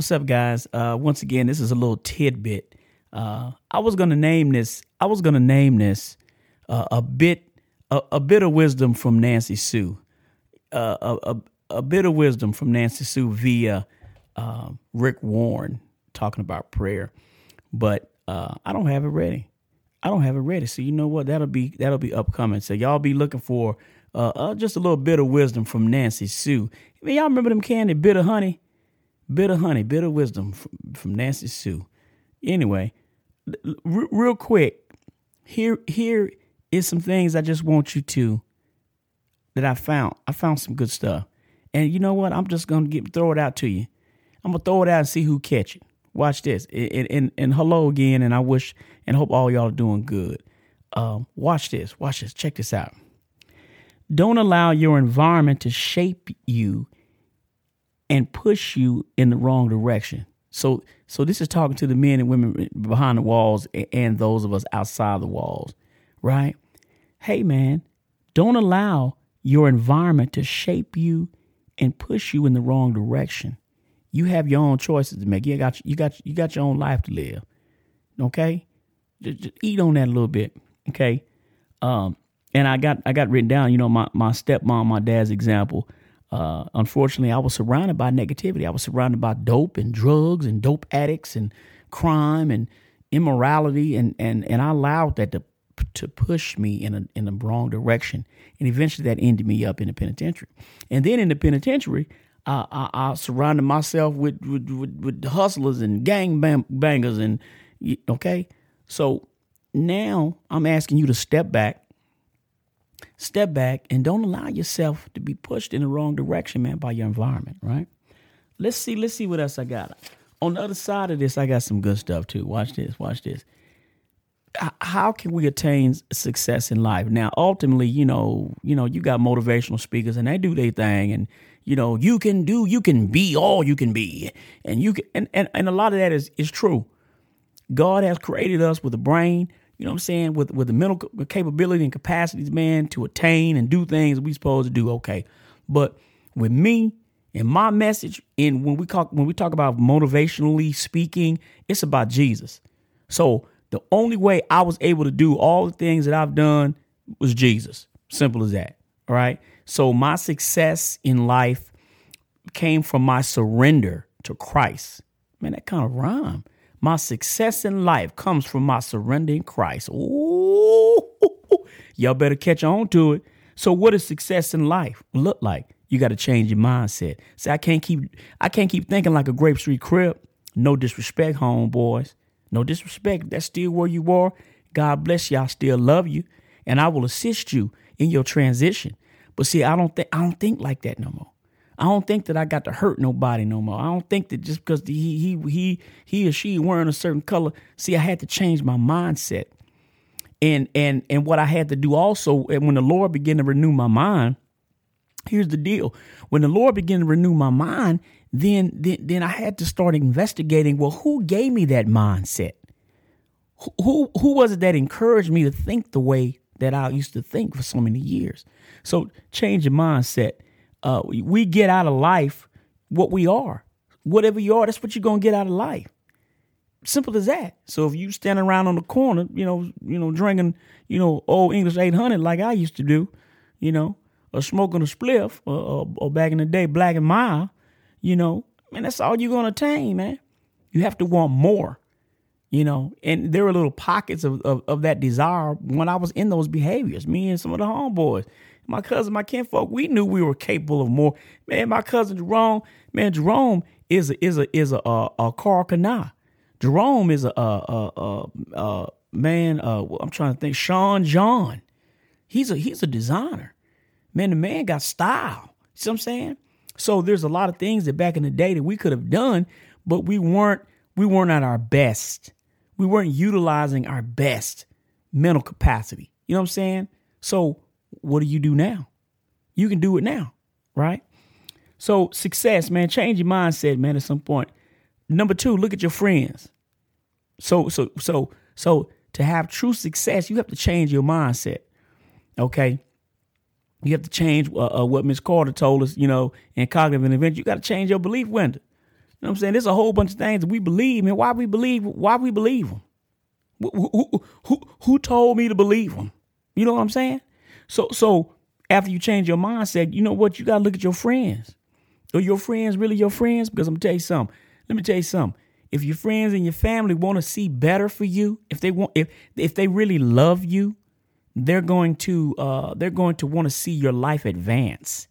What's up, guys? Uh, once again, this is a little tidbit. Uh, I was gonna name this. I was gonna name this uh, a bit, a, a, bit of wisdom from Nancy Sue, uh, a, a, a bit of wisdom from Nancy Sue via uh, Rick Warren talking about prayer. But uh, I don't have it ready. I don't have it ready. So you know what? That'll be that'll be upcoming. So y'all be looking for just a little bit of wisdom from Nancy Sue. I mean, y'all remember them candy bit of honey? Bit of honey, bit of wisdom from, from Nancy Sue. Anyway, r- real quick, here here is some things I just want you to that I found. I found some good stuff, and you know what? I'm just gonna get throw it out to you. I'm gonna throw it out and see who catch it. Watch this, and and, and hello again, and I wish and hope all y'all are doing good. Um, watch this, watch this, check this out. Don't allow your environment to shape you and push you in the wrong direction. So so this is talking to the men and women behind the walls and those of us outside the walls, right? Hey man, don't allow your environment to shape you and push you in the wrong direction. You have your own choices to make. You got you got you got your own life to live. Okay? Just, just eat on that a little bit. Okay? Um and I got I got written down, you know, my my stepmom, my dad's example uh, unfortunately, I was surrounded by negativity. I was surrounded by dope and drugs and dope addicts and crime and immorality, and and and I allowed that to to push me in a in the wrong direction, and eventually that ended me up in the penitentiary. And then in the penitentiary, uh, I, I, surrounded myself with with, with, with hustlers and gang bangers, and okay, so now I'm asking you to step back step back and don't allow yourself to be pushed in the wrong direction, man, by your environment, right? Let's see, let's see what else I got. On the other side of this, I got some good stuff too. Watch this, watch this. How can we attain success in life? Now, ultimately, you know, you know, you got motivational speakers and they do their thing and you know, you can do, you can be all you can be. And you can and, and, and a lot of that is is true. God has created us with a brain you know what I'm saying, with with the mental capability and capacities, man, to attain and do things we supposed to do. Okay, but with me and my message, and when we talk when we talk about motivationally speaking, it's about Jesus. So the only way I was able to do all the things that I've done was Jesus. Simple as that. All right. So my success in life came from my surrender to Christ. Man, that kind of rhyme. My success in life comes from my surrender in Christ. Ooh, y'all better catch on to it. So, what does success in life look like? You got to change your mindset. See, I can't keep I can't keep thinking like a Grape Street Crip. No disrespect, homeboys. No disrespect. That's still where you are. God bless you. I still love you, and I will assist you in your transition. But see, I don't think I don't think like that no more. I don't think that I got to hurt nobody no more. I don't think that just because he he he he or she wearing a certain color. See, I had to change my mindset. And and and what I had to do also, and when the Lord began to renew my mind, here's the deal. When the Lord began to renew my mind, then then, then I had to start investigating. Well, who gave me that mindset? Who, who who was it that encouraged me to think the way that I used to think for so many years? So change your mindset uh, we get out of life what we are. Whatever you are, that's what you're gonna get out of life. Simple as that. So if you stand around on the corner, you know, you know, drinking, you know, old English 800 like I used to do, you know, or smoking a spliff, or, or, or back in the day, black and mild, you know, man, that's all you're gonna attain, man. You have to want more, you know. And there were little pockets of, of, of that desire when I was in those behaviors. Me and some of the homeboys, my cousin, my kinfolk, we knew we were capable of more. Man, my cousin Jerome, man, Jerome is a is a is a a, a Kani. Jerome is a a, a, a man. Uh, I'm trying to think. Sean John, he's a he's a designer. Man, the man got style. See what I'm saying? So there's a lot of things that back in the day that we could have done, but we weren't we weren't at our best. We weren't utilizing our best mental capacity. You know what I'm saying? So what do you do now? You can do it now, right? So success, man, change your mindset, man, at some point. Number two, look at your friends. So, so, so, so to have true success, you have to change your mindset. Okay. You have to change uh, uh, what Miss Carter told us, you know, in cognitive intervention. You got to change your belief window. You know what I'm saying? There's a whole bunch of things that we believe, and why we believe, why we believe them. Who, who, who, who told me to believe them? You know what I'm saying? So, so after you change your mindset, you know what? You gotta look at your friends. Are your friends really your friends? Because I'm gonna tell you something. Let me tell you something. If your friends and your family want to see better for you, if they want, if if they really love you, they're going to uh, they're going to want to see your life advance.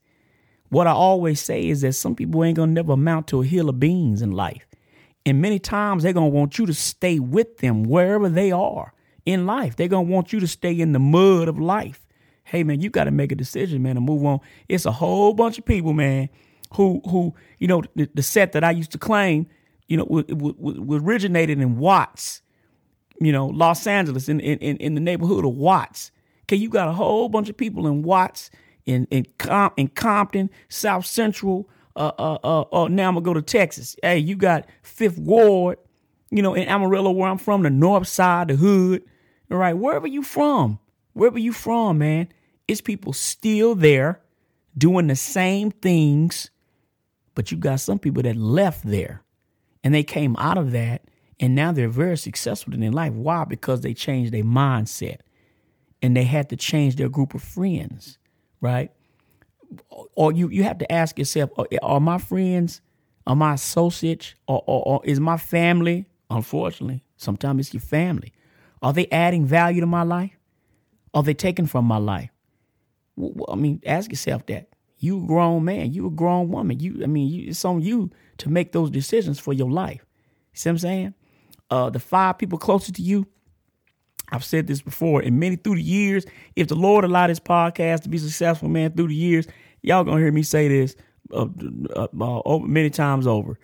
What I always say is that some people ain't gonna never amount to a hill of beans in life. And many times they're gonna want you to stay with them wherever they are in life. They're gonna want you to stay in the mud of life. Hey man, you gotta make a decision, man, to move on. It's a whole bunch of people, man, who who, you know, the, the set that I used to claim, you know, was, was originated in Watts, you know, Los Angeles, in, in, in the neighborhood of Watts. Okay, you got a whole bunch of people in Watts in in, in Compton, South Central. Uh, uh, uh, uh, now I'm gonna go to Texas. Hey, you got Fifth Ward, you know, in Amarillo, where I'm from, the North Side, the Hood. All right, wherever you from, wherever you from, man, it's people still there doing the same things, but you got some people that left there, and they came out of that, and now they're very successful in their life. Why? Because they changed their mindset, and they had to change their group of friends right? Or you you have to ask yourself: Are my friends, are my associates, or, or, or is my family? Unfortunately, sometimes it's your family. Are they adding value to my life? Are they taking from my life? I mean, ask yourself that. You a grown man. You a grown woman. You, I mean, you, it's on you to make those decisions for your life. See what I'm saying? Uh, the five people closest to you, I've said this before, and many through the years, if the Lord allowed this podcast to be successful, man, through the years, y'all gonna hear me say this uh, uh, uh, many times over.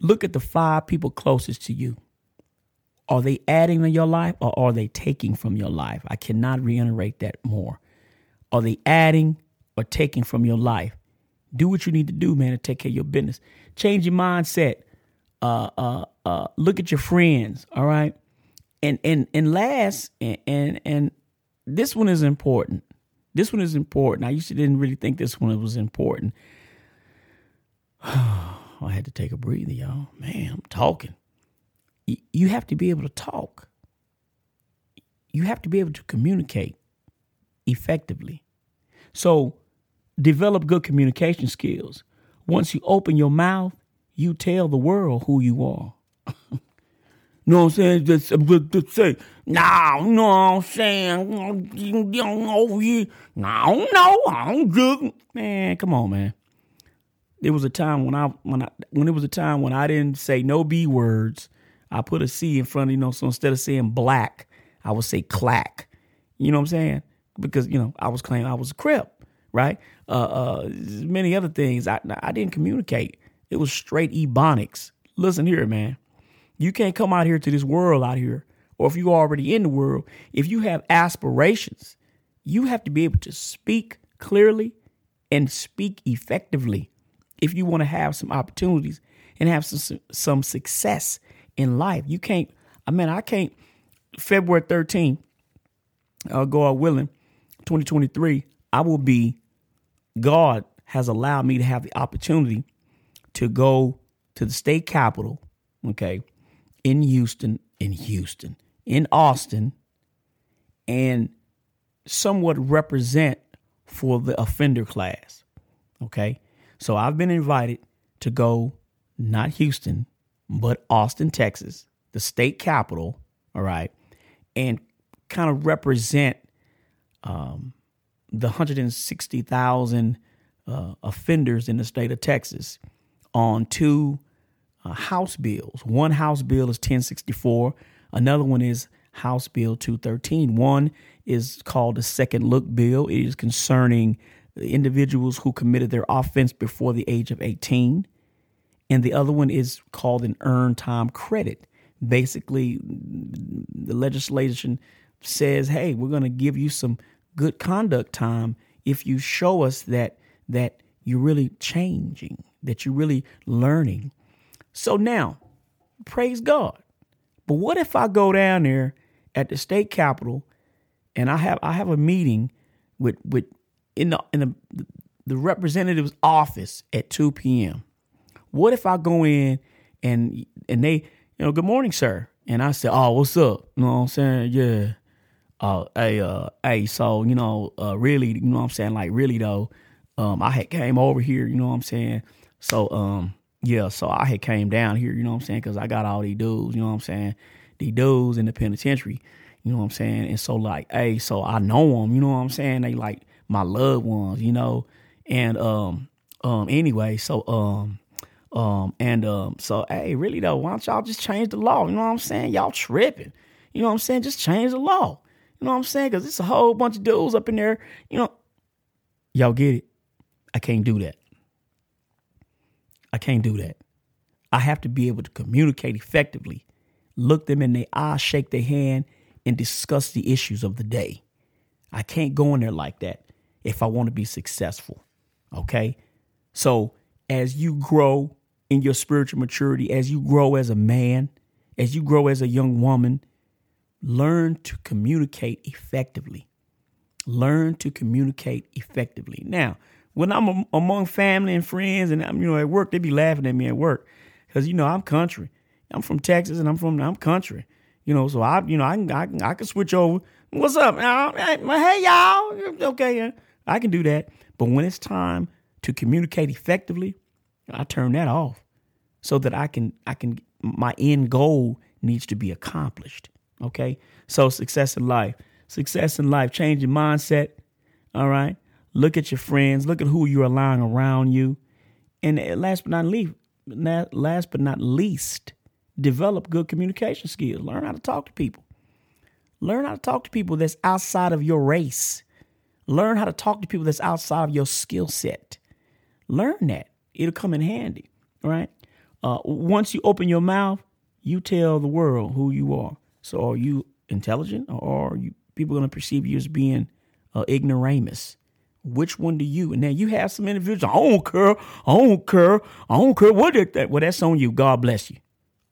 Look at the five people closest to you. Are they adding to your life or are they taking from your life? I cannot reiterate that more. Are they adding or taking from your life? Do what you need to do, man, to take care of your business. Change your mindset. Uh, uh, uh, look at your friends. All right and and and last and and, and this one is important. This one is important. I used to didn't really think this one was important. I had to take a breather, y'all. Man, I'm talking. You have to be able to talk. You have to be able to communicate effectively. So, develop good communication skills. Once you open your mouth, you tell the world who you are. know what I'm saying? Just, just say, nah, you know what I'm saying? You know you. No, I don't know. I don't good. Man, come on, man. There was a time when I when I when it was a time when I didn't say no B words. I put a C in front of you know, so instead of saying black, I would say clack. You know what I'm saying? Because you know I was claiming I was a crip, right? Uh, uh, many other things. I I didn't communicate. It was straight ebonics. Listen here, man. You can't come out here to this world out here, or if you're already in the world, if you have aspirations, you have to be able to speak clearly and speak effectively if you want to have some opportunities and have some some success in life. You can't, I mean, I can't, February 13th, uh, God willing, 2023, I will be, God has allowed me to have the opportunity to go to the state capitol, okay, in Houston, in Houston, in Austin, and somewhat represent for the offender class. Okay. So I've been invited to go, not Houston, but Austin, Texas, the state capital. All right. And kind of represent um, the 160,000 uh, offenders in the state of Texas on two uh, House bills. One House bill is 1064, another one is House Bill 213. One is called the Second Look Bill. It is concerning individuals who committed their offense before the age of 18. And the other one is called an earned time credit. Basically, the legislation says, hey, we're going to give you some good conduct time if you show us that that you're really changing, that you're really learning, so now, praise God. But what if I go down there at the state capitol and I have I have a meeting with with in the in the the representative's office at 2 p.m. What if I go in and and they, you know, good morning, sir, and I say, oh, what's up? You know what I'm saying? Yeah. Uh, hey, uh, hey, so you know, uh, really, you know what I'm saying? Like, really though, um, I had came over here, you know what I'm saying? So, um, yeah, so I had came down here, you know what I'm saying? Cause I got all these dudes, you know what I'm saying? These dudes in the penitentiary, you know what I'm saying? And so, like, hey, so I know them, you know what I'm saying? They like my loved ones, you know? And, um, um, anyway, so, um, um, and, um, so, hey, really though, why don't y'all just change the law? You know what I'm saying? Y'all tripping. You know what I'm saying? Just change the law. You know what I'm saying? Cause it's a whole bunch of dudes up in there, you know. Y'all get it? I can't do that. I can't do that. I have to be able to communicate effectively, look them in the eye, shake their hand, and discuss the issues of the day. I can't go in there like that if I want to be successful. Okay? So, as you grow in your spiritual maturity, as you grow as a man, as you grow as a young woman, learn to communicate effectively. Learn to communicate effectively. Now, when I'm among family and friends and I'm, you know, at work, they be laughing at me at work because, you know, I'm country. I'm from Texas and I'm from, I'm country. You know, so I, you know, I can, I can, I can switch over. What's up? Hey, y'all. Okay, I can do that. But when it's time to communicate effectively, I turn that off so that I can, I can, my end goal needs to be accomplished. Okay. So success in life, success in life, change your mindset. All right. Look at your friends. Look at who you're allowing around you. And last but not least, last but not least, develop good communication skills. Learn how to talk to people. Learn how to talk to people that's outside of your race. Learn how to talk to people that's outside of your skill set. Learn that. It'll come in handy, right? Uh, once you open your mouth, you tell the world who you are. So are you intelligent or are you people going to perceive you as being uh, ignoramus? Which one do you? And then you have some individuals. I don't care. I don't care. I don't care what that. Well, that's on you. God bless you.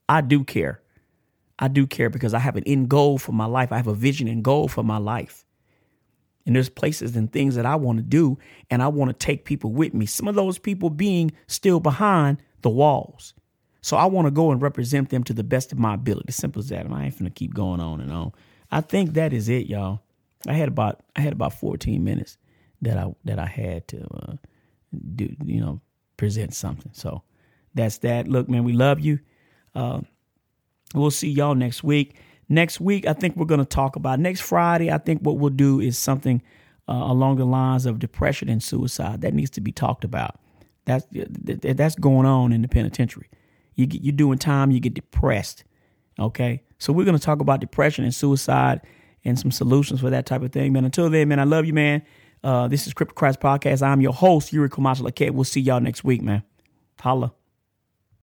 I do care. I do care because I have an end goal for my life. I have a vision and goal for my life. And there's places and things that I want to do, and I want to take people with me. Some of those people being still behind the walls. So I want to go and represent them to the best of my ability. Simple as that. I ain't finna keep going on and on. I think that is it, y'all. I had about I had about 14 minutes that I that I had to uh, do, you know, present something. So that's that. Look, man, we love you. Uh, we'll see y'all next week. Next week, I think we're going to talk about next Friday. I think what we'll do is something uh, along the lines of depression and suicide that needs to be talked about. That's that's going on in the penitentiary. You get, you're doing time, you get depressed. Okay, so we're going to talk about depression and suicide and some solutions for that type of thing. Man, until then, man, I love you, man. Uh, this is Crip To Christ Podcast. I'm your host, Yuri Camacho Luckette. We'll see y'all next week, man. Holla.